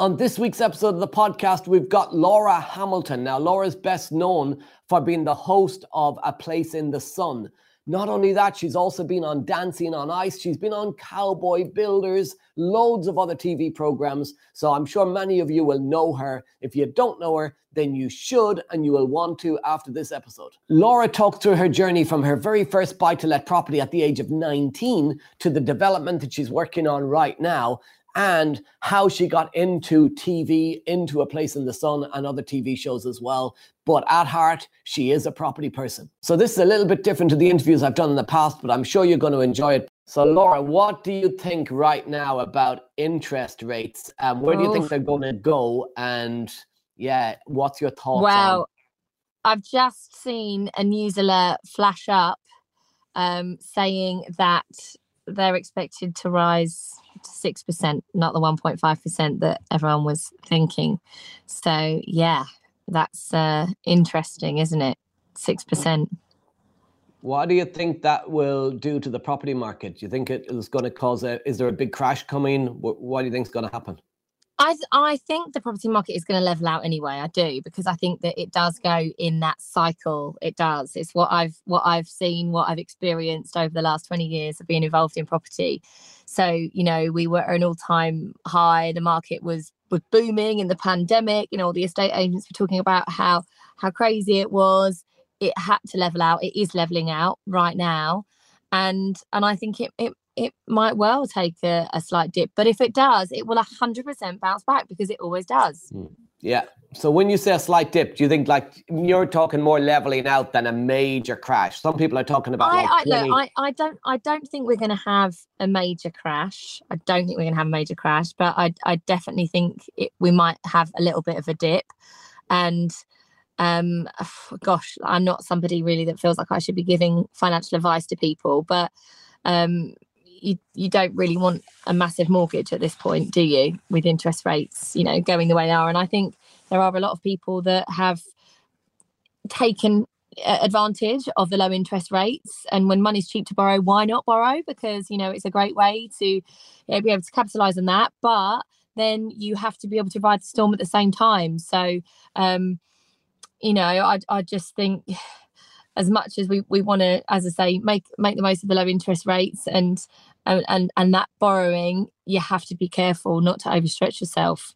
On this week's episode of the podcast, we've got Laura Hamilton. Now, Laura is best known for being the host of A Place in the Sun. Not only that, she's also been on Dancing on Ice. She's been on Cowboy Builders, loads of other TV programs. So I'm sure many of you will know her. If you don't know her, then you should and you will want to after this episode. Laura talked through her journey from her very first buy to let property at the age of 19 to the development that she's working on right now and how she got into TV, into A Place in the Sun, and other TV shows as well. But at heart, she is a property person. So this is a little bit different to the interviews I've done in the past, but I'm sure you're going to enjoy it. So, Laura, what do you think right now about interest rates? Um, where do you think they're going to go? And yeah, what's your thoughts? Well, on? I've just seen a news alert flash up um, saying that they're expected to rise to 6%, not the 1.5% that everyone was thinking. So, yeah, that's uh, interesting, isn't it? 6%. What do you think that will do to the property market? Do you think it is going to cause a, is there a big crash coming? What, what do you think is going to happen? I th- I think the property market is going to level out anyway. I do because I think that it does go in that cycle. It does. It's what I've what I've seen, what I've experienced over the last twenty years of being involved in property. So you know, we were at an all time high. The market was was booming in the pandemic. You know, all the estate agents were talking about how how crazy it was. It had to level out. It is leveling out right now, and and I think it it it might well take a, a, slight dip. But if it does, it will 100% bounce back because it always does. Hmm. Yeah. So when you say a slight dip, do you think like you're talking more leveling out than a major crash? Some people are talking about. I, like I, look, I, I don't I don't think we're going to have a major crash. I don't think we're going to have a major crash, but I I definitely think it, we might have a little bit of a dip, and um gosh i'm not somebody really that feels like i should be giving financial advice to people but um you you don't really want a massive mortgage at this point, do you? With interest rates, you know, going the way they are, and I think there are a lot of people that have taken advantage of the low interest rates. And when money's cheap to borrow why not borrow? Because you know it's a great way to you know, be able to capitalize on that. But then you have to be able to ride the storm at the same time. So um you know i i just think as much as we, we want to, as I say, make make the most of the low interest rates and and and, and that borrowing, you have to be careful not to overstretch yourself.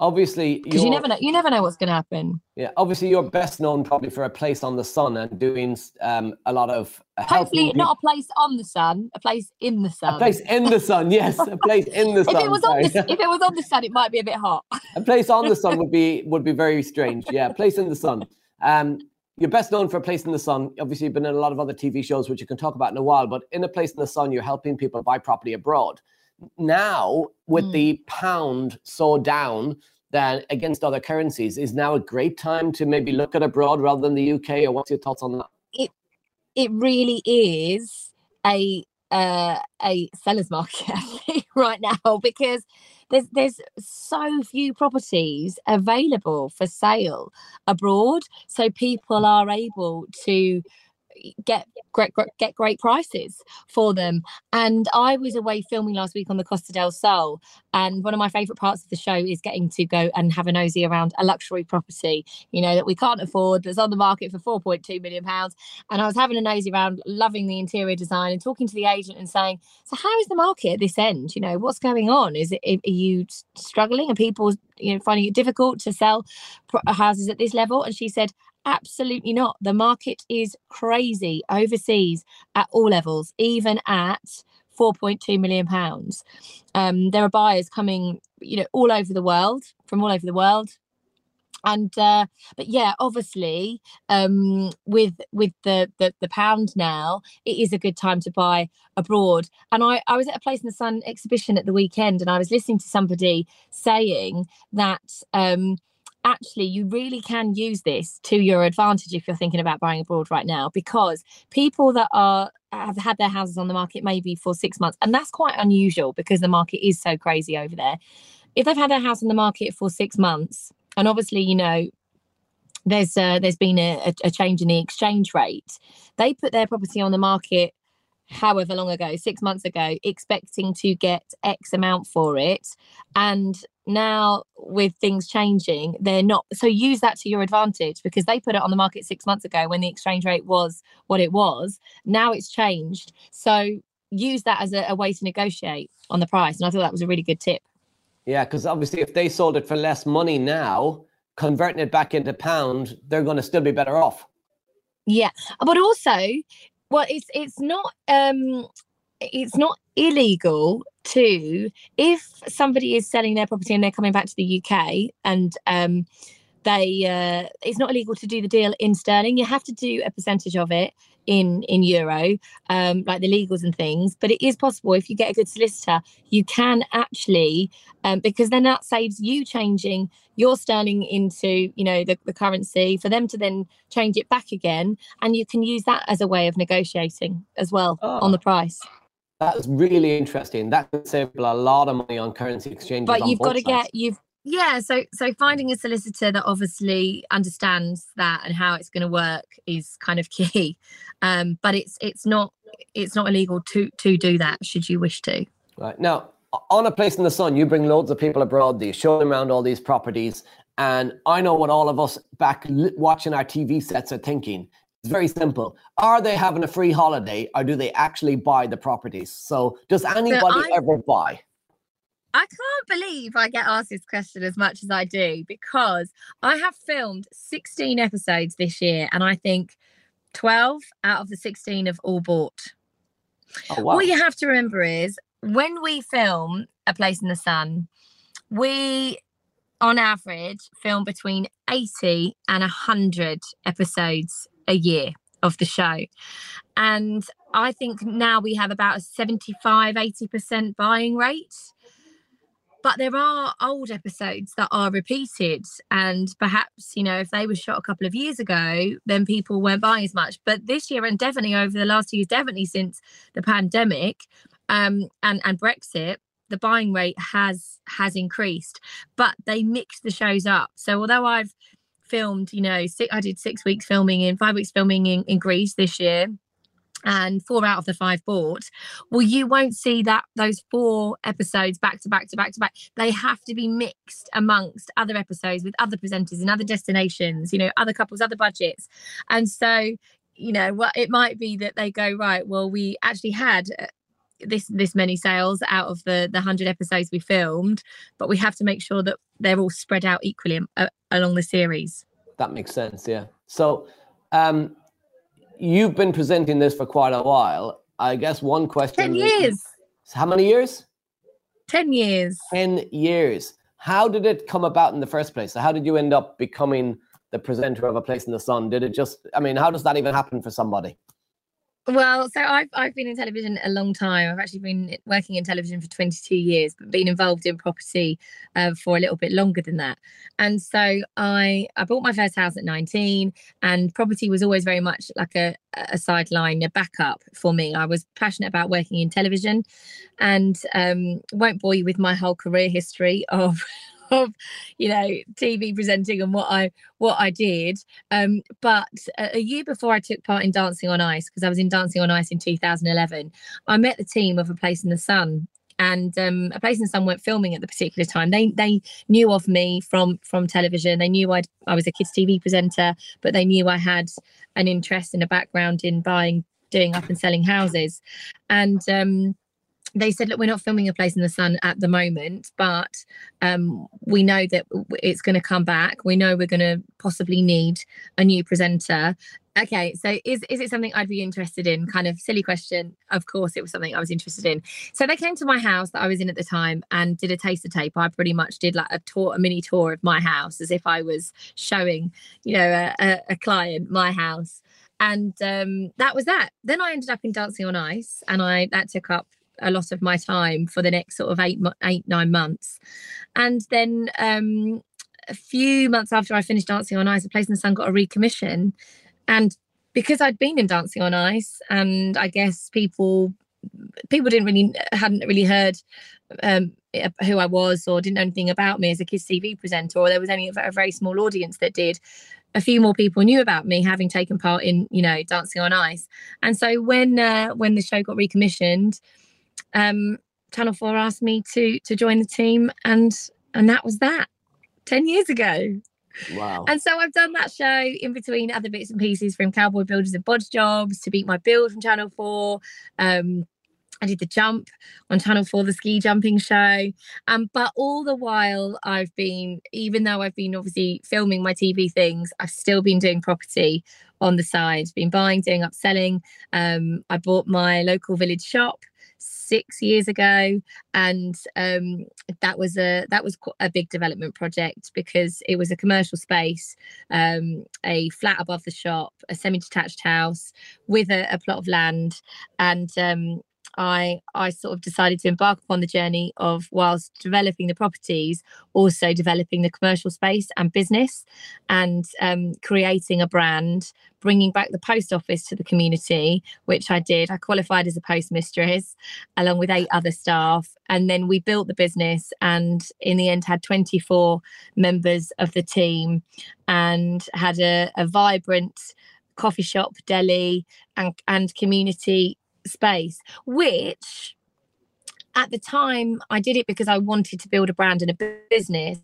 Obviously, because you never know, you never know what's going to happen. Yeah, obviously, you're best known probably for a place on the sun and doing um, a lot of. Hopefully, not a place on the sun, a place in the sun. A place in the sun, yes, a place in the sun. if it was on the, if it was on the sun, it might be a bit hot. a place on the sun would be would be very strange. Yeah, a place in the sun. Um, you're best known for a place in the sun. Obviously, you've been in a lot of other TV shows, which you can talk about in a while. But in a place in the sun, you're helping people buy property abroad. Now, with mm. the pound so down that against other currencies, is now a great time to maybe look at abroad rather than the UK. Or what's your thoughts on that? It it really is a uh, a seller's market right now because there's there's so few properties available for sale abroad so people are able to get great, get great prices for them. And I was away filming last week on the Costa del Sol, and one of my favourite parts of the show is getting to go and have a nosy around a luxury property, you know, that we can't afford, that's on the market for 4.2 million pounds. And I was having a nosy around, loving the interior design, and talking to the agent and saying, "So how is the market at this end? You know, what's going on? Is it are you struggling? Are people you know finding it difficult to sell houses at this level?" And she said, Absolutely not. The market is crazy overseas at all levels, even at 4.2 million pounds. Um, there are buyers coming, you know, all over the world, from all over the world. And uh, but yeah, obviously, um, with with the, the the pound now, it is a good time to buy abroad. And I I was at a place in the sun exhibition at the weekend, and I was listening to somebody saying that um, actually you really can use this to your advantage if you're thinking about buying abroad right now because people that are have had their houses on the market maybe for six months and that's quite unusual because the market is so crazy over there if they've had their house on the market for six months and obviously you know there's uh, there's been a, a change in the exchange rate they put their property on the market however long ago, six months ago, expecting to get X amount for it. And now with things changing they're not so use that to your advantage because they put it on the market six months ago when the exchange rate was what it was. Now it's changed. So use that as a, a way to negotiate on the price and i thought that was a really good tip. Yeah because obviously if they sold it for less money now converting it back into pound they're going to still be better off. Yeah but also well it's it's not um it's not illegal to if somebody is selling their property and they're coming back to the UK and um, they uh, it's not illegal to do the deal in sterling. You have to do a percentage of it in in euro, um, like the legals and things. But it is possible if you get a good solicitor, you can actually um, because then that saves you changing your sterling into you know the, the currency for them to then change it back again, and you can use that as a way of negotiating as well oh. on the price. That's really interesting. That could save a lot of money on currency exchange. But you've got to sides. get you've yeah. So so finding a solicitor that obviously understands that and how it's going to work is kind of key. Um, but it's it's not it's not illegal to to do that should you wish to. Right now, on a place in the sun, you bring loads of people abroad. You show them around all these properties, and I know what all of us back watching our TV sets are thinking. It's very simple. Are they having a free holiday or do they actually buy the properties? So, does anybody so ever buy? I can't believe I get asked this question as much as I do because I have filmed 16 episodes this year and I think 12 out of the 16 have all bought. Oh, wow. What you have to remember is when we film A Place in the Sun, we on average film between 80 and 100 episodes a year of the show. And I think now we have about a 75, 80% buying rate. But there are old episodes that are repeated. And perhaps, you know, if they were shot a couple of years ago, then people weren't buying as much. But this year and definitely over the last years, definitely since the pandemic um, and, and Brexit, the buying rate has has increased. But they mix the shows up. So although I've filmed, you know, six, I did six weeks filming in five weeks filming in, in Greece this year and four out of the five bought. Well you won't see that those four episodes back to back to back to back. They have to be mixed amongst other episodes with other presenters in other destinations you know other couples other budgets. And so you know what it might be that they go right well we actually had uh, this this many sales out of the the 100 episodes we filmed but we have to make sure that they're all spread out equally uh, along the series. That makes sense yeah. So um you've been presenting this for quite a while. I guess one question 10 years. How many years? 10 years. 10 years. How did it come about in the first place? So how did you end up becoming the presenter of a place in the sun? Did it just i mean how does that even happen for somebody well, so I've I've been in television a long time. I've actually been working in television for 22 years, but been involved in property uh, for a little bit longer than that. And so I I bought my first house at 19, and property was always very much like a a sideline, a backup for me. I was passionate about working in television, and um, won't bore you with my whole career history of of you know TV presenting and what I what I did. Um, but a, year before I took part in Dancing on Ice, because I was in Dancing on Ice in 2011, I met the team of A Place in the Sun. And um, a place in the sun weren't filming at the particular time. They they knew of me from from television. They knew I I was a kids TV presenter, but they knew I had an interest and a background in buying, doing up and selling houses. And um, they said, look, we're not filming a place in the sun at the moment, but um, we know that it's going to come back. We know we're going to possibly need a new presenter. Okay, so is is it something I'd be interested in? Kind of silly question. Of course, it was something I was interested in. So they came to my house that I was in at the time and did a taster tape. I pretty much did like a tour, a mini tour of my house, as if I was showing, you know, a, a, a client my house and um, that was that. Then I ended up in Dancing on Ice, and I that took up a lot of my time for the next sort of eight eight nine months and then um a few months after I finished Dancing on Ice, A Place in the Sun got a recommission. And because I'd been in Dancing on Ice, and I guess people people didn't really hadn't really heard um, who I was or didn't know anything about me as a kids TV presenter, or there was only a very small audience that did. A few more people knew about me having taken part in, you know, Dancing on Ice. And so when uh, when the show got recommissioned, um, Channel Four asked me to to join the team, and and that was that. Ten years ago. Wow. And so I've done that show in between other bits and pieces from Cowboy Builders and Bodge Jobs to Beat My Build from Channel 4, um, I did the jump on Channel 4, the ski jumping show. Um, but all the while, I've been, even though I've been obviously filming my TV things, I've still been doing property on the side, been buying, doing upselling. Um, I bought my local village shop six years ago and um, that was a that was a big development project because it was a commercial space um, a flat above the shop a semi-detached house with a, a plot of land and um, I I sort of decided to embark upon the journey of whilst developing the properties, also developing the commercial space and business, and um, creating a brand, bringing back the post office to the community, which I did. I qualified as a postmistress along with eight other staff, and then we built the business, and in the end had 24 members of the team, and had a, a vibrant coffee shop, deli, and, and community space, which at the time I did it because I wanted to build a brand and a business.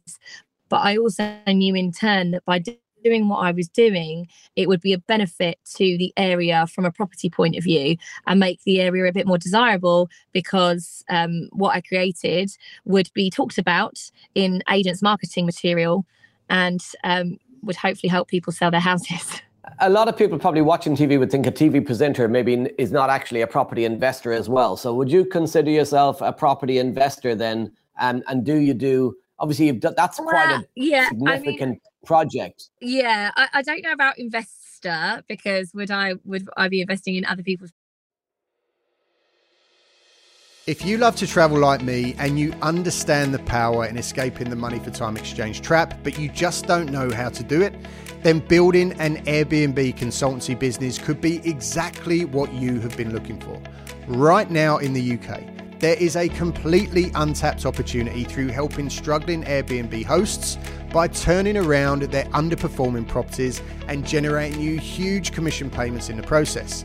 But I also knew in turn that by doing what I was doing, it would be a benefit to the area from a property point of view and make the area a bit more desirable because um, what I created would be talked about in agents' marketing material and um, would hopefully help people sell their houses. a lot of people probably watching TV would think a TV presenter maybe is not actually a property investor as well. So would you consider yourself a property investor then? And and do you do obviously you've done, that's well, quite a yeah, significant I mean, project. Yeah, I, I don't know about investor because would I would I be investing in other people's if you love to travel like me and you understand the power in escaping the money for time exchange trap, but you just don't know how to do it, then building an Airbnb consultancy business could be exactly what you have been looking for. Right now in the UK, there is a completely untapped opportunity through helping struggling Airbnb hosts by turning around their underperforming properties and generating you huge commission payments in the process.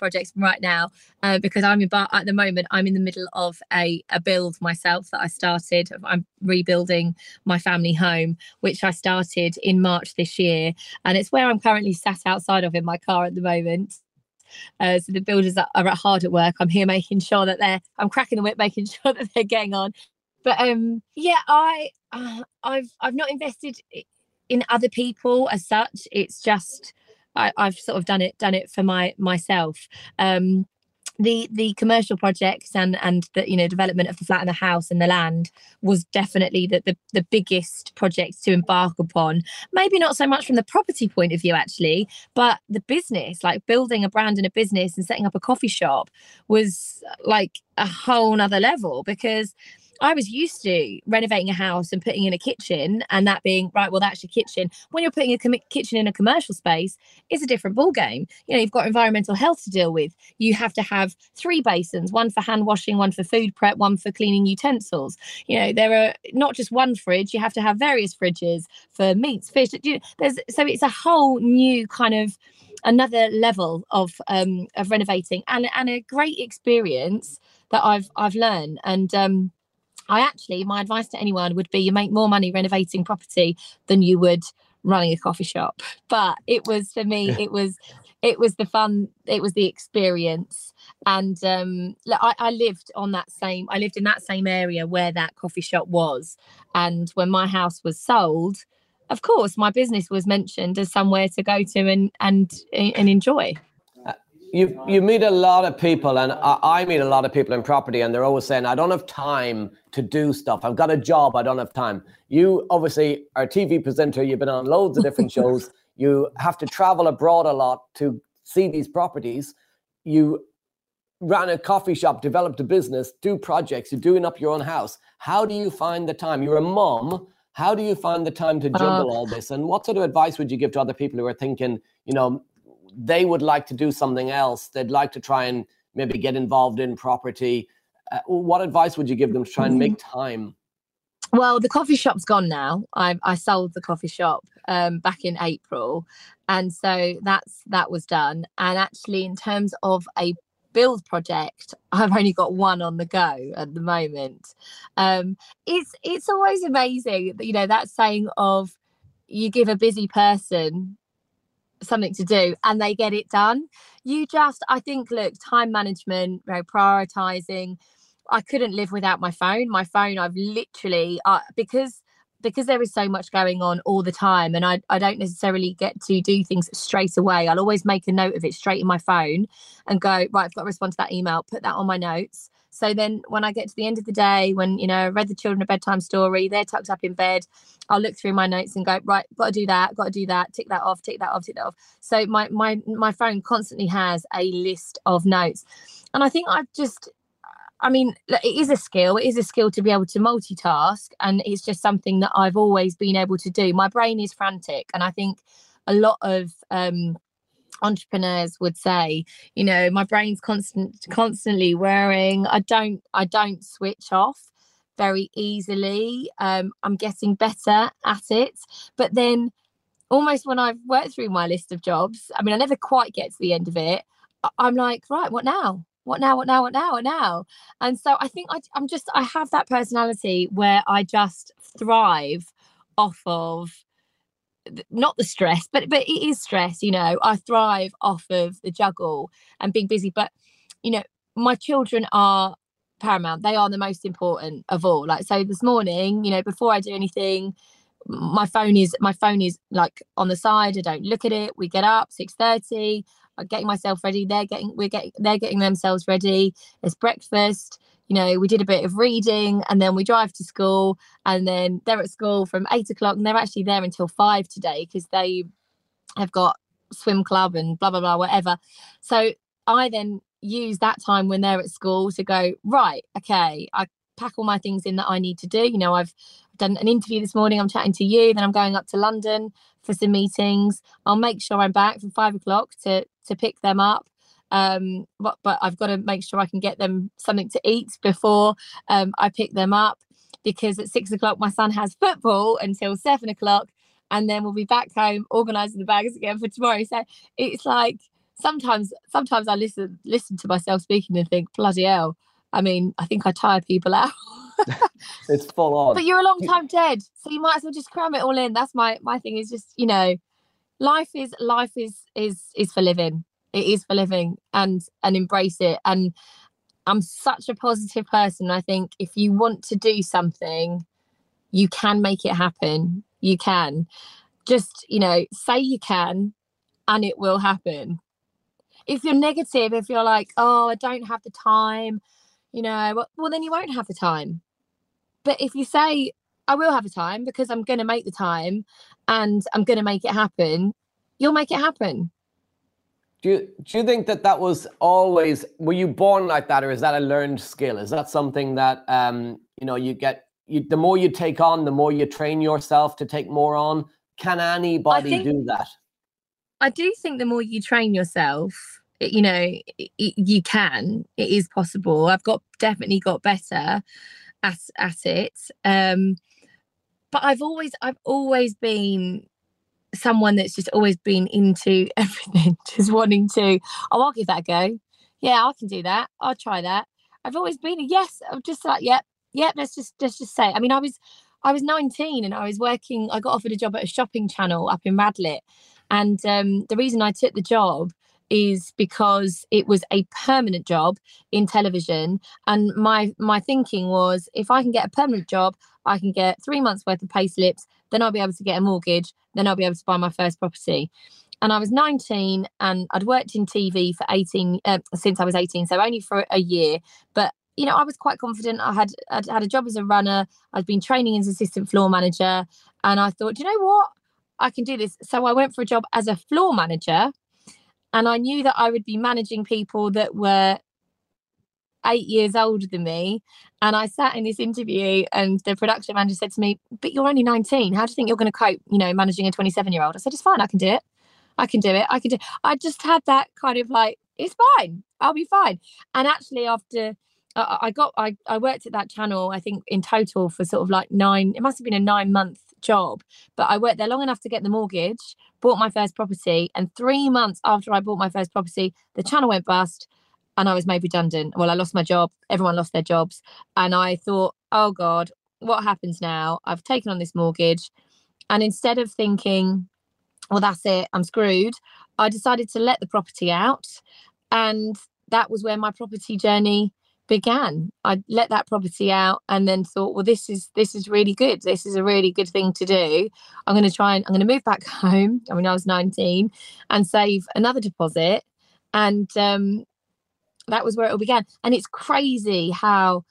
Projects right now uh, because I'm about at the moment I'm in the middle of a, a build myself that I started. I'm rebuilding my family home, which I started in March this year, and it's where I'm currently sat outside of in my car at the moment. Uh, so the builders are, are hard at work. I'm here making sure that they're. I'm cracking the whip, making sure that they're getting on. But um, yeah, I uh, I've I've not invested in other people as such. It's just I, have sort of done it done it for my myself. Um, the the commercial projects and and the you know development of the flat and the house and the land was definitely the, the the biggest project to embark upon maybe not so much from the property point of view actually but the business like building a brand and a business and setting up a coffee shop was like a whole nother level because I was used to renovating a house and putting in a kitchen and that being right. Well, that's your kitchen. When you're putting a com- kitchen in a commercial space, it's a different ball game. You know, you've got environmental health to deal with. You have to have three basins: one for hand washing, one for food prep, one for cleaning utensils. You know, there are not just one fridge. You have to have various fridges for meats, fish. There's so it's a whole new kind of another level of um of renovating and and a great experience that I've I've learned and um I actually, my advice to anyone would be you make more money renovating property than you would running a coffee shop. But it was for me, it was it was the fun, it was the experience. And um, I, I lived on that same, I lived in that same area where that coffee shop was. And when my house was sold, of course, my business was mentioned as somewhere to go to and and and enjoy. You you meet a lot of people, and I, I, meet a lot of people in property, and they're always saying, "I don't have time to do stuff. I've got a job. I don't have time." You obviously are a TV presenter. You've been on loads of different shows. You have to travel abroad a lot to see these properties. You ran a coffee shop, developed a business, do projects. You're doing up your own house. How do you find the time? You're a mom how do you find the time to uh, juggle uh, all this? And what sort of advice would you give to other people who are thinking, you know, they would like to do something else? They'd like to try and maybe get involved in property. Uh, what advice would you give them to try and make mm-hmm. time? Well, the coffee shop's gone now. I, I sold the coffee shop um, back in April, and so that's that was done. And actually, in terms of a build project i've only got one on the go at the moment um it's it's always amazing you know that saying of you give a busy person something to do and they get it done. You just i think look time management prioritizing. I couldn't live without my phone. My phone i've literally uh, because because there is so much going on all the time and I, I don't necessarily get to do things straight away. I'll always make a note of it straight in my phone and go right i've got to respond to that email put that on my notes so then when i get to the end of the day when you know i read the children a bedtime story they're tucked up in bed i'll look through my notes and go right got to do that got to do that tick that off tick that off tick that off so my my my phone constantly has a list of notes and i think i've just I mean, it is a skill. It is a skill to be able to multitask. And it's just something that I've always been able to do. My brain is frantic. And I think a lot of um, entrepreneurs would say, you know, my brain's constant, constantly wearing. I don't, I don't switch off very easily. Um, I'm getting better at it. But then almost when I've worked through my list of jobs, I mean, I never quite get to the end of it. I'm like, right, what now? what now what now what now what now and so i think I, i'm just i have that personality where i just thrive off of not the stress but but it is stress you know i thrive off of the juggle and being busy but you know my children are paramount they are the most important of all like so this morning you know before i do anything my phone is my phone is like on the side i don't look at it we get up 6 30 getting myself ready. They're getting we're getting they're getting themselves ready. It's breakfast. You know, we did a bit of reading and then we drive to school and then they're at school from eight o'clock and they're actually there until five today because they have got swim club and blah blah blah whatever. So I then use that time when they're at school to go right. Okay, I pack all my things in that I need to do. You know, I've done an interview this morning. I'm chatting to you. Then I'm going up to London for some meetings. I'll make sure I'm back from five o'clock to to pick them up. Um, but, but I've got to make sure I can get them something to eat before um, I pick them up because at six o'clock my son has football until seven o'clock, and then we'll be back home organising the bags again for tomorrow. So it's like sometimes sometimes I listen listen to myself speaking and think bloody hell. I mean, I think I tire people out. it's full on. But you're a long time dead, so you might as well just cram it all in. That's my my thing. Is just you know life is life is is is for living it is for living and and embrace it. And i'm such a positive person. I think if you want to do something you can make it happen. You can. Just you know say you can and it will happen. If you're negative if you're like oh i don't have the time you know well, well then you won't have the time. But if you say I will have a time because I'm going to make the time and I'm going to make it happen, you'll make it happen. Do you, do you think that that was always, were you born like that or is that a learned skill? Is that something that, um, you know, you get, you, the more you take on, the more you train yourself to take more on? Can anybody think, do that? I do think the more you train yourself, you know, you can, it is possible. I've got definitely got better at, at it. Um, but I've always I've always been someone that's just always been into everything, just wanting to, oh, I'll give that a go. Yeah, I can do that. I'll try that. I've always been a yes. I'm just like, yep, yep. Let's just let's just say. I mean, I was I was 19 and I was working. I got offered a job at a shopping channel up in Radlett, and um, the reason I took the job is because it was a permanent job in television and my my thinking was if i can get a permanent job i can get three months worth of pay slips then i'll be able to get a mortgage then i'll be able to buy my first property. And i was 19 and i'd worked in tv for 18 uh, since i was 18 so only for a year. But you know i was quite confident. I had I'd had a job as a runner. I'd been training as assistant floor manager. And i thought you know what? I can do this. So i went for a job as a floor manager and I knew that I would be managing people that were eight years older than me. And I sat in this interview, and the production manager said to me, But you're only 19. How do you think you're going to cope, you know, managing a 27 year old? I said, It's fine. I can do it. I can do it. I can do I just had that kind of like, It's fine. I'll be fine. And actually, after I got, I, I worked at that channel, I think in total for sort of like nine, it must have been a nine month job, but I worked there long enough to get the mortgage, bought my first property, and three months after I bought my first property, the channel went bust and I was made redundant. Well, I lost my job, everyone lost their jobs. And I thought, oh God, what happens now? I've taken on this mortgage. And instead of thinking, well, that's it, I'm screwed, I decided to let the property out. And that was where my property journey began i let that property out and then thought well this is this is really good this is a really good thing to do i'm going to try and i'm to move back home i mean i was 19 and save another deposit and um that was where it all began. And it's crazy how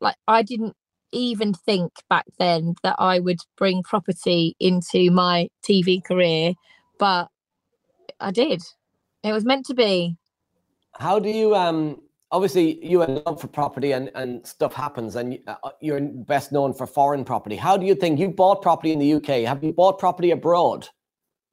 like i didn't even think back then that i would bring property into my tv career but i did. It was meant to be. How do you um obviously you have love for property and, and stuff happens and uh, you're best known for foreign property. How do you think you bought property in the uk have you bought property abroad?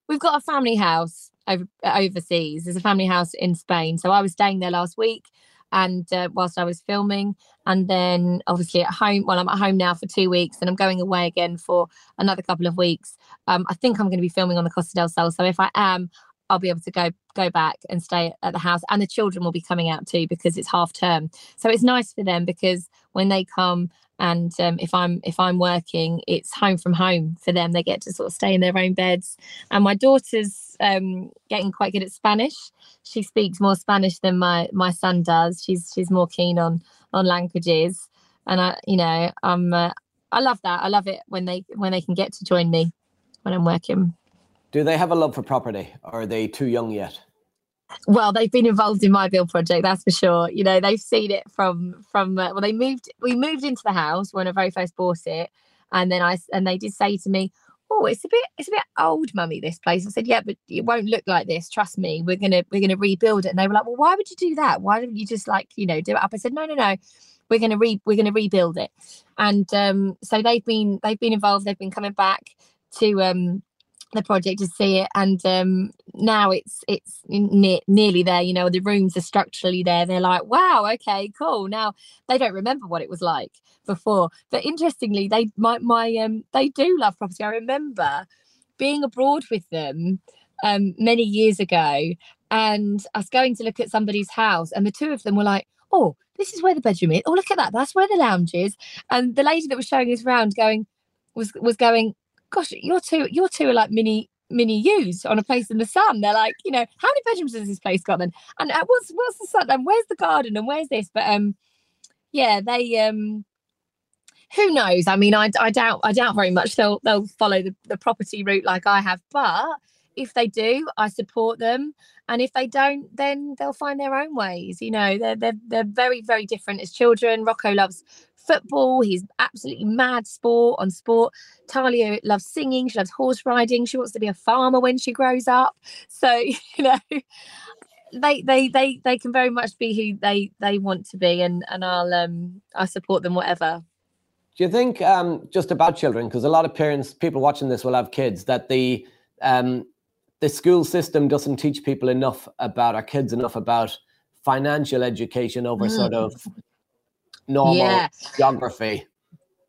We've got a family house over, overseas. There's a family house in spain. So i was staying there last week and uh, whilst i was filming. And then obviously at home well i'm at home now for two weeks and i'm going away again for another couple of weeks. Um, i think i'm going to be filming on the costa del sol. So if i am I'll be able to go go back and stay at the house. And the children will be coming out too because it's half term. So it's nice for them because when they come and um, if i'm if i'm working it's home from home for them. They get to sort of stay in their own beds. And my daughter's um, getting quite good at spanish. She speaks more spanish than my my son does. She's she's more keen on on languages. And i you know i'm uh, i love that. I love it when they when they can get to join me when i'm working. Do they have a love for property or are they too young yet? Well, they've been involved in my build project, that's for sure. You know, they've seen it from from uh, well, they moved. We moved into the house when I very first bought it, and then I and they did say to me, "Oh, it's a bit it's a bit old, mummy. This place." I said, "Yeah, but it won't look like this. Trust me. We're gonna we're gonna rebuild it." And they were like, "Well, why would you do that? Why don't you just like you know do it up?" I said, "No, no, no." We're gonna re we're gonna rebuild it, and um, so they've been they've been involved. They've been coming back to um the project to see it and um now it's it's ne- nearly there you know the rooms are structurally there they're like wow okay cool. Now they don't remember what it was like before but interestingly they my my um they do love property. I remember being abroad with them um many years ago and us going to look at somebody's house and the two of them were like oh this is where the bedroom is. Oh look at that. That's where the lounge is. And the lady that was showing us around going was was going gosh, you're two, you're two are like mini mini yous on a place in the sun. They're like, you know, how many bedrooms has this place got then? And uh, what's what's the sun? And where's the garden? And where's this? But um, yeah, they um, who knows? I mean, I, I doubt I doubt very much they'll they'll follow the, the property route like I have. But if they do, I support them. And if they don't, then they'll find their own ways. You know, they're they're they're very very different as children. Rocco loves football. He's absolutely mad sport on sport. Talia loves singing. She loves horse riding. She wants to be a farmer when she grows up. So you know, they they they they can very much be who they they want to be, and and I'll um I support them whatever. Do you think um just about children? Because a lot of parents, people watching this will have kids that the um the school system doesn't teach people enough about our kids enough about financial education over mm. sort of normal yeah. geography?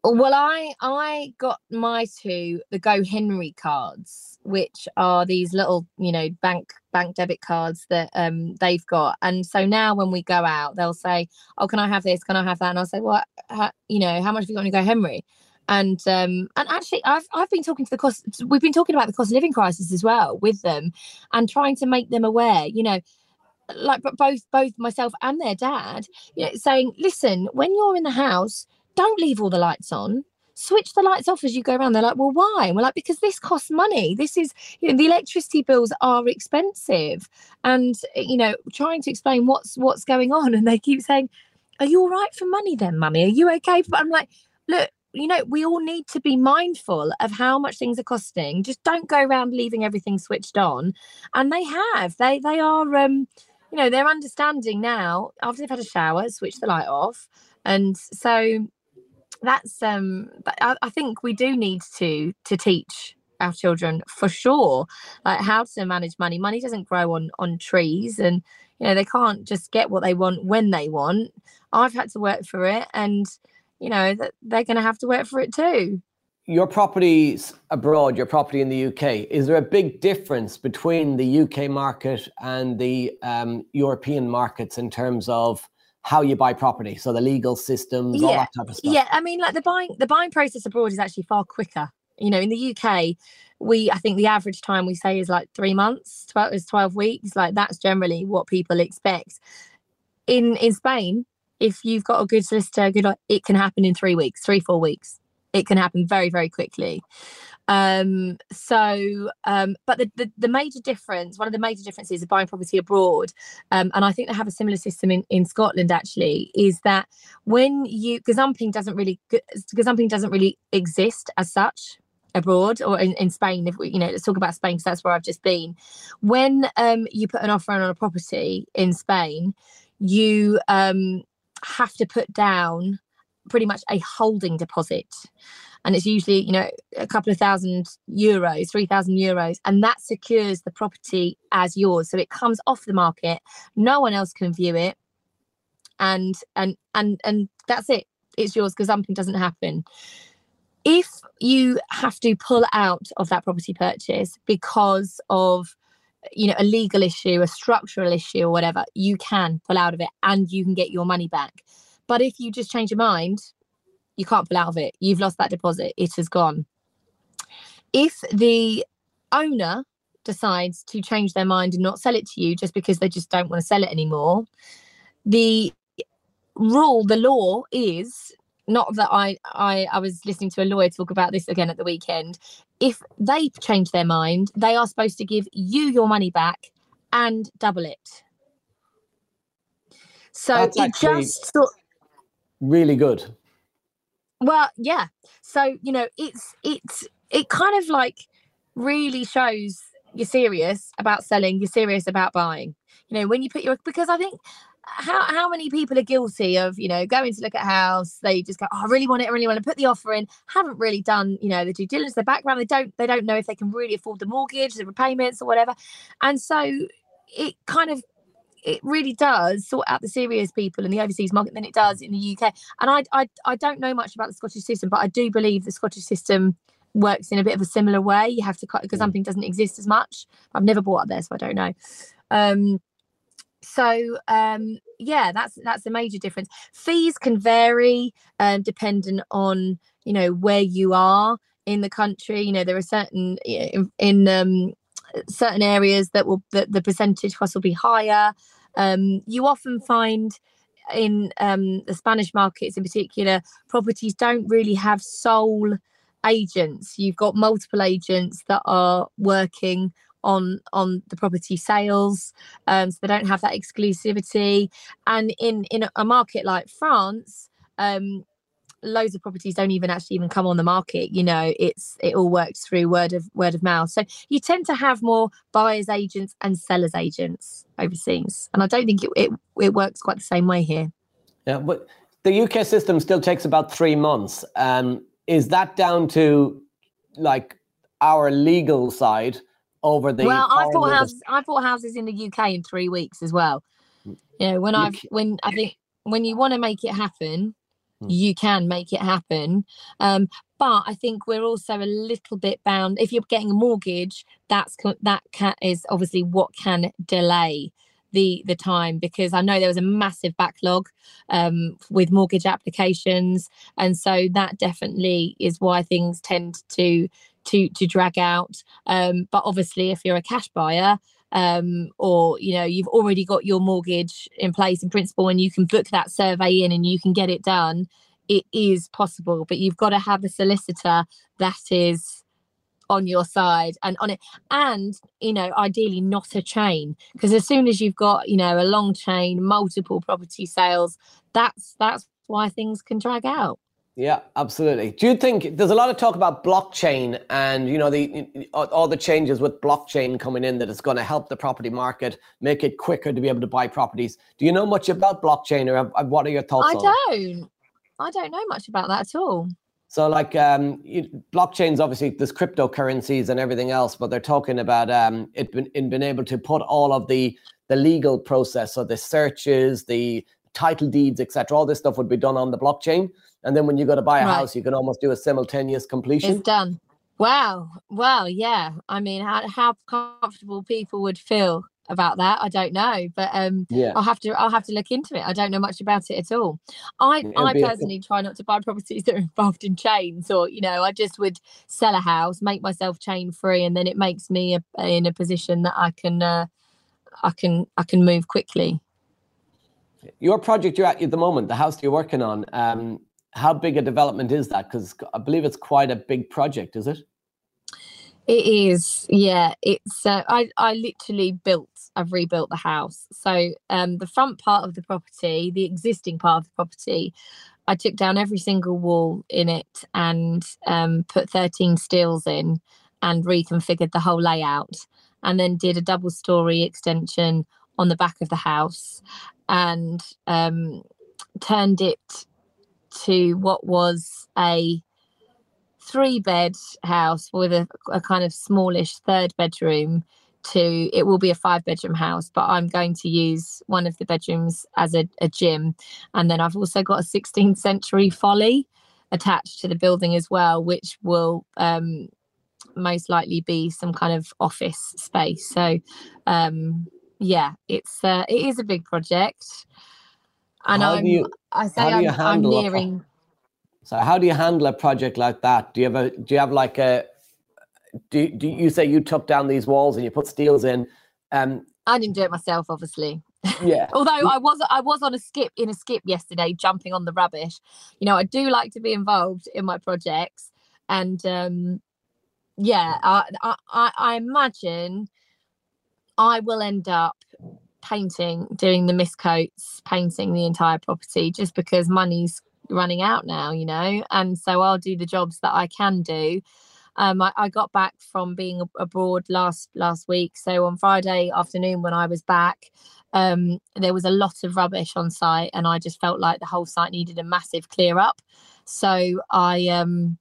Well, I I got my two the GoHenry cards, which are these little you know bank bank debit cards that um they've got, and so now when we go out, they'll say, "Oh, can I have this? Can I have that?" And I'll say, "What? Well, you know, how much have you got to GoHenry?" And um and actually i've i've been talking to the cost we've been talking about the cost of living crisis as well with them and trying to make them aware you know like both both myself and their dad you know saying listen when you're in the house don't leave all the lights on. Switch the lights off as you go around. They're like well why? And we're like because this costs money. This is you know the electricity bills are expensive. And you know trying to explain what's what's going on and they keep saying are you all right for money then mummy? Are you okay? But i'm like look you know, we all need to be mindful of how much things are costing. Just don't go around leaving everything switched on. And they have. They they are um, you know, they're understanding now after they've had a shower, switch the light off. And so that's um I, I think we do need to to teach our children for sure like how to manage money money doesn't grow on on trees and you know they can't just get what they want when they want i've had to work for it and you know that they're going to have to work for it too. Your properties abroad your property in the uk is there a big difference between the uk market and the um, european markets in terms of how you buy property? So the legal systems yeah. all that type of stuff. Yeah i mean like the buying the buying process abroad is actually far quicker. You know in the uk we i think the average time we say is like three months 12 is 12 weeks like that's generally what people expect. In in spain if you've got a good solicitor, good, it can happen in three weeks, three, four weeks. It can happen very, very quickly. Um, so, um, but the, the, the major difference, one of the major differences of buying property abroad, um, and I think they have a similar system in, in Scotland actually, is that when you gazumping doesn't really gazumping doesn't really exist as such abroad or in, in Spain. If we, you know, let's talk about Spain because that's where I've just been. When um, you put an offer on a property in Spain, you um have to put down pretty much a holding deposit. And it's usually you know a couple of thousand euros 3000 euros and that secures the property as yours. So it comes off the market no one else can view it and and and and that's it. It's yours because something doesn't happen. If you have to pull out of that property purchase because of you know a legal issue a structural issue or whatever you can pull out of it and you can get your money back. But if you just change your mind you can't pull out of it. You've lost that deposit. It has gone. If the owner decides to change their mind and not sell it to you just because they just don't want to sell it anymore the rule the law is not that I, I I was listening to a lawyer talk about this again at the weekend. If they change their mind, they are supposed to give you your money back and double it. So That's it just sort really good well, yeah. So, you know, it's it's it kind of like really shows you're serious about selling, you're serious about buying. You know, when you put your because I think how how many people are guilty of you know going to look at a house they just go oh, i really want it i really want to put the offer in. Haven't really done you know the due diligence the background they don't they don't know if they can really afford the mortgage the repayments or whatever. And so it kind of it really does sort out the serious people in the overseas market than it does in the uk and i i, I don't know much about the scottish system but i do believe the scottish system works in a bit of a similar way. You have to cut because something doesn't exist as much. I've never bought up there so i don't know. Um so um yeah that's that's a major difference. Fees can vary um dependent on you know where you are in the country. You know there are certain in, in um certain areas that will that the percentage cost will be higher. Um you often find in um the spanish markets in particular properties don't really have sole agents. You've got multiple agents that are working on on the property sales um, so they don't have that exclusivity. And in in a market like france um, loads of properties don't even actually even come on the market you know it's it all works through word of word of mouth. So you tend to have more buyers agents and sellers agents overseas. And i don't think it, it, it works quite the same way here. Yeah but the uk system still takes about three months. Um, is that down to like our legal side over the well i bought houses i bought houses in the uk in three weeks as well. You know when i've when i think when you want to make it happen Hmm. you can make it happen. Um but i think we're also a little bit bound if you're getting a mortgage that's that can, is obviously what can delay the the time because I know there was a massive backlog um, with mortgage applications, and so that definitely is why things tend to to to drag out. Um, but obviously, if you're a cash buyer, um, or you know you've already got your mortgage in place in principle, and you can book that survey in and you can get it done, it is possible. But you've got to have a solicitor that is on your side and on it and you know ideally not a chain because as soon as you've got you know a long chain multiple property sales that's that's why things can drag out yeah absolutely. Do you think there's a lot of talk about blockchain and you know the all the changes with blockchain coming in that is going to help the property market make it quicker to be able to buy properties. Do you know much about blockchain or what are your thoughts i don't. I don't know much about that at all. So, like um, blockchains, obviously, there's cryptocurrencies and everything else, but they're talking about um, it been, in being able to put all of the the legal process, so the searches, the title deeds, etc. All this stuff would be done on the blockchain, and then when you go to buy a right. house, you can almost do a simultaneous completion. It's done. Wow. Well, yeah. I mean, how how comfortable people would feel about that. I don't know, but um, yeah. I'll have to I'll have to look into it. I don't know much about it at all. I It'll I personally a... try not to buy properties that are involved in chains, or you know, I just would sell a house, make myself chain free, and then it makes me a, in a position that I can uh, I can I can move quickly. Your project you're at at the moment, the house you're working on, um, how big a development is that? Because I believe it's quite a big project, is it? It is, yeah. It's uh, I I literally built. I've rebuilt the house. So um, the front part of the property, the existing part of the property, I took down every single wall in it and um, put 13 steels in and reconfigured the whole layout, and then did a double story extension on the back of the house and um, turned it to what was a three bed house with a, a kind of smallish third bedroom to it will be a five bedroom house but i'm going to use one of the bedrooms as a, a, gym. And then i've also got a 16th century folly attached to the building as well which will um, most likely be some kind of office space. So um, yeah it's uh, it is a big project and how i'm you, i say i'm, I'm nearing so how do you handle a project like that? Do you have a do you have like a do, do you say you took down these walls and you put steels in? Um, I didn't do it myself, obviously. Yeah. Although I was I was on a skip in a skip yesterday, jumping on the rubbish. You know, I do like to be involved in my projects, and um, yeah, I, I I imagine I will end up painting, doing the mist coats, painting the entire property, just because money's running out now, you know, and so I'll do the jobs that I can do. Um, I, I, got back from being abroad last last week, so on Friday afternoon when I was back, um, there was a lot of rubbish on site, and I just felt like the whole site needed a massive clear up. So I um,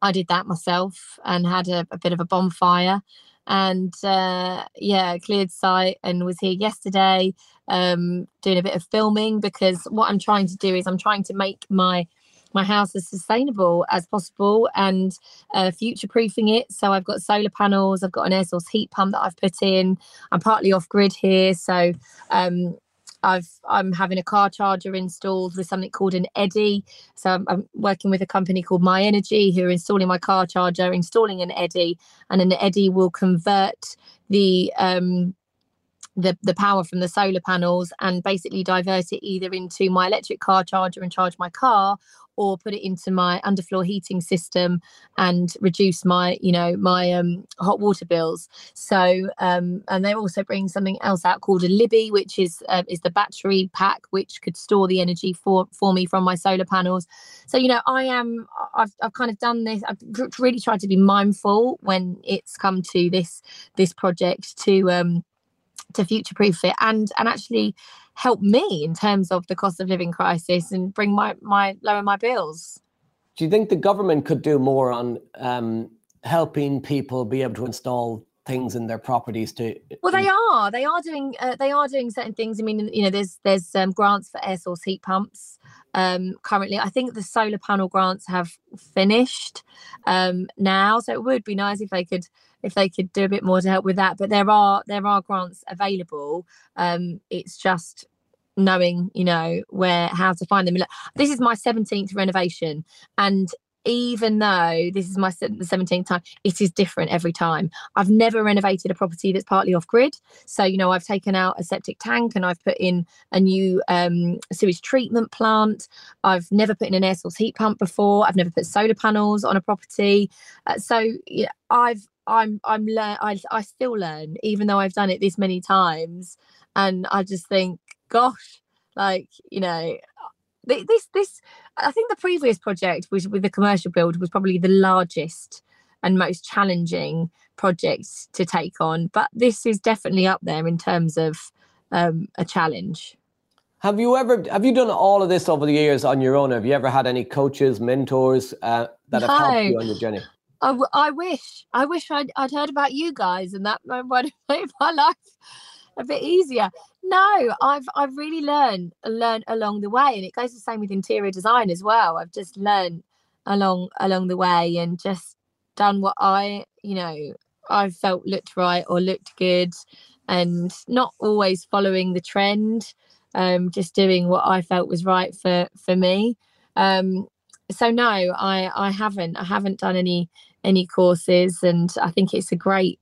I did that myself and had a, a bit of a bonfire and uh, yeah, cleared site and was here yesterday um, doing a bit of filming because what I'm trying to do is I'm trying to make my my house as sustainable as possible and uh, future proofing it. So I've got solar panels, I've got an air source heat pump that I've put in. I'm partly off grid here, so um, I've I'm having a car charger installed with something called an eddi. So I'm, I'm, working with a company called myenergi who are installing my car charger, installing an eddi, and an eddi will convert the um, the, the power from the solar panels and basically divert it either into my electric car charger and charge my car or put it into my underfloor heating system and reduce my you know my um, hot water bills. So um, and they're also bringing something else out called a libbi which is uh, is the battery pack which could store the energy for for me from my solar panels. So you know i am i've, I've kind of done this i've really tried to be mindful when it's come to this this project to um to future proof it and and actually help me in terms of the cost of living crisis and bring my my lower my bills. Do you think the government could do more on um, helping people be able to install things in their properties to well they are they are doing uh, they are doing certain things i mean you know there's there's um, grants for air source heat pumps um, currently. I think the solar panel grants have finished um, now, so it would be nice if they could if they could do a bit more to help with that. But there are there are grants available. Um, it's just knowing you know where how to find them. This is my 17th renovation, and even though this is my the 17th time, it is different every time. I've never renovated a property that's partly off grid. So, you know, I've taken out a septic tank and I've put in a new um, sewage treatment plant. I've never put in an air source heat pump before. I've never put solar panels on a property. Uh, so, yeah, I've I'm I'm learn I I still learn even though I've done it this many times, and I just think, gosh, like you know, this this I think the previous project was with the commercial build was probably the largest and most challenging project to take on, but this is definitely up there in terms of um, a challenge. Have you ever have you done all of this over the years on your own? Have you ever had any coaches, mentors uh, that have no. helped you on your journey? I, w- I wish I wish I'd, I'd heard about you guys and that would have made my life a bit easier. No, I've I've really learned learned along the way, and it goes the same with interior design as well. I've just learned along along the way and just done what I you know I felt looked right or looked good, and not always following the trend. Um, just doing what I felt was right for for me. Um, so no, I I haven't I haven't done any any courses, and I think it's a great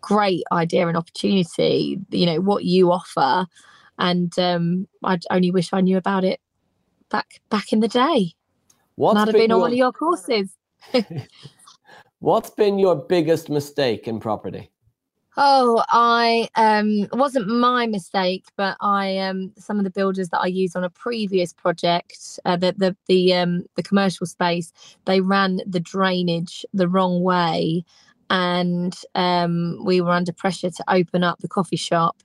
great idea and opportunity you know what you offer. And um i only wish i knew about it back back in the day. What might have been, been your... on one of your courses. What's been your biggest mistake in property? Oh i um wasn't my mistake but i um some of the builders that i used on a previous project uh, the the the um the commercial space they ran the drainage the wrong way and um, we were under pressure to open up the coffee shop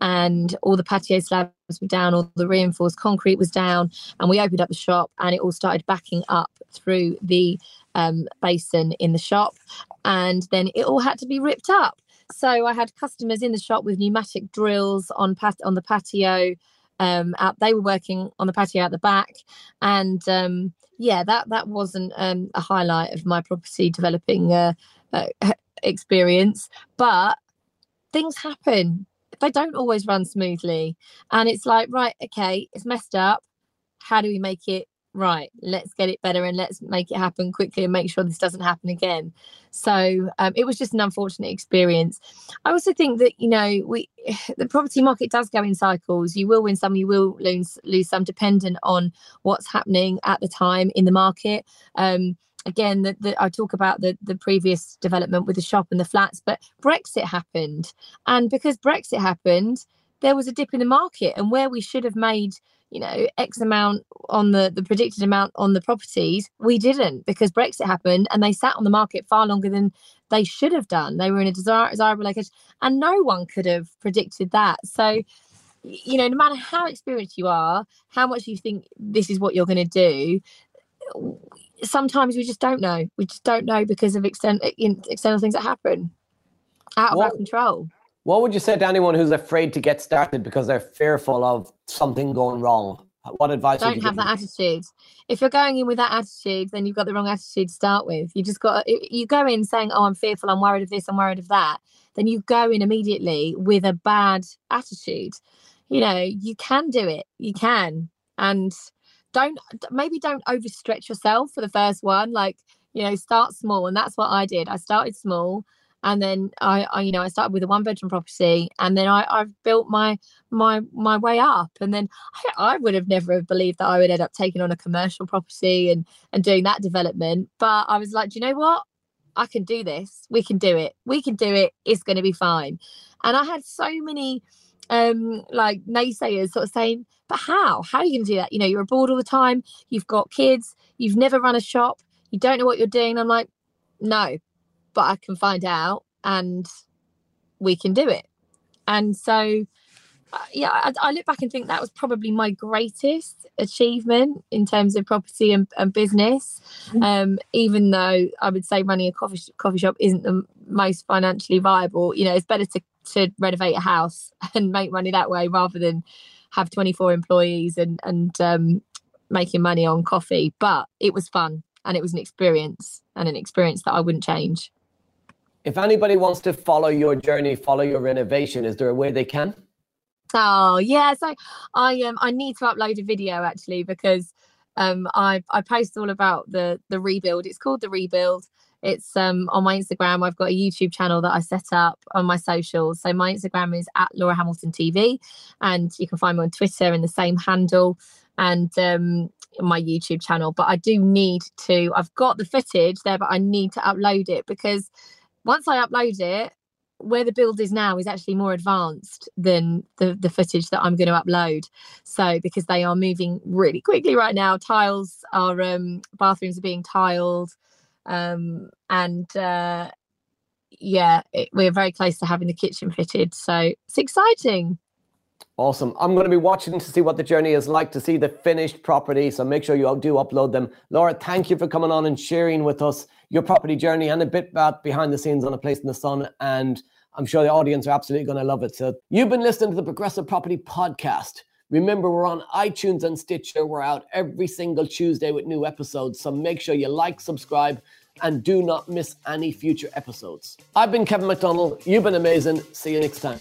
and all the patio slabs were down all the reinforced concrete was down and we opened up the shop and it all started backing up through the um, basin in the shop and then it all had to be ripped up. So i had customers in the shop with pneumatic drills on pat- on the patio um, out they were working on the patio at the back and um, yeah that that wasn't um, a highlight of my property developing uh, experience but things happen. They don't always run smoothly. And it's like right okay it's messed up. How do we make it right? Let's get it better and let's make it happen quickly and make sure this doesn't happen again. So um, it was just an unfortunate experience. I also think that you know we the property market does go in cycles. You will win some you will lose lose some dependent on what's happening at the time in the market. Um, again that I talk about the the previous development with the shop and the flats, but Brexit happened, and because Brexit happened, there was a dip in the market, and where we should have made you know x amount on the the predicted amount on the properties we didn't because brexit happened and they sat on the market far longer than they should have done. They were in a desire, desirable location and no one could have predicted that. So you know no matter how experienced you are how much you think this is what you're going to do sometimes we just don't know. We just don't know because of extent, eh, external things that happen out of what, our control. What would you say to anyone who's afraid to get started because they're fearful of something going wrong? What advice? Don't have that attitude. If you're going in with that attitude, then you've got the wrong attitude to start with. You just got eh, eh, you go in saying, "Oh, I'm fearful. I'm worried of this. I'm worried of that." Then you go in immediately with a bad attitude. You know, you can do it. You can, and don't maybe don't overstretch yourself for the first one like you know start small and that's what i did. I started small and then I, I you know i started with a one bedroom property and then i i've built my my my way up and then I, I would have never have believed that i would end up taking on a commercial property and and doing that development but i was like do you know what? I can do this. We can do it. We can do it. It's going to be fine. And i had so many um like naysayers sort of saying but how? How are you going to do that? You know you're abroad all the time you've got kids you've never run a shop you don't know what you're doing. I'm like no but i can find out and we can do it. And so uh, yeah I, I, look back and think that was probably my greatest achievement in terms of property and, and business. Mm-hmm. um, even though i would say running a coffee, coffee shop isn't the most financially viable you know it's better to to renovate a house and make money that way rather than have 24 employees and and um, making money on coffee, but it was fun and it was an experience and an experience that I wouldn't change. If anybody wants to follow your journey, follow your renovation, is there a way they can? Oh yeah, so I um I need to upload a video actually because um I I post all about the the rebuild. It's called the rebuild. It's um on my Instagram. I've got a YouTube channel that I set up on my socials. So my Instagram is at Laura Hamilton TV, and you can find me on Twitter in the same handle and um my YouTube channel. But I do need to. I've got the footage there, but I need to upload it because once I upload it, where the build is now is actually more advanced than the the footage that I'm going to upload. So because they are moving really quickly right now, tiles are um bathrooms are being tiled, um and uh yeah, it, we're very close to having the kitchen fitted. So it's exciting. Awesome. I'm going to be watching to see what the journey is like to see the finished property. So make sure you do upload them. Laura, thank you for coming on and sharing with us your property journey and a bit about behind the scenes on a place in the sun. And I'm sure the audience are absolutely going to love it. So you've been listening to the Progressive Property Podcast. Remember, we're on iTunes and Stitcher. We're out every single Tuesday with new episodes. So make sure you like, subscribe, and do not miss any future episodes. I've been Kevin McDonald. You've been amazing. See you next time.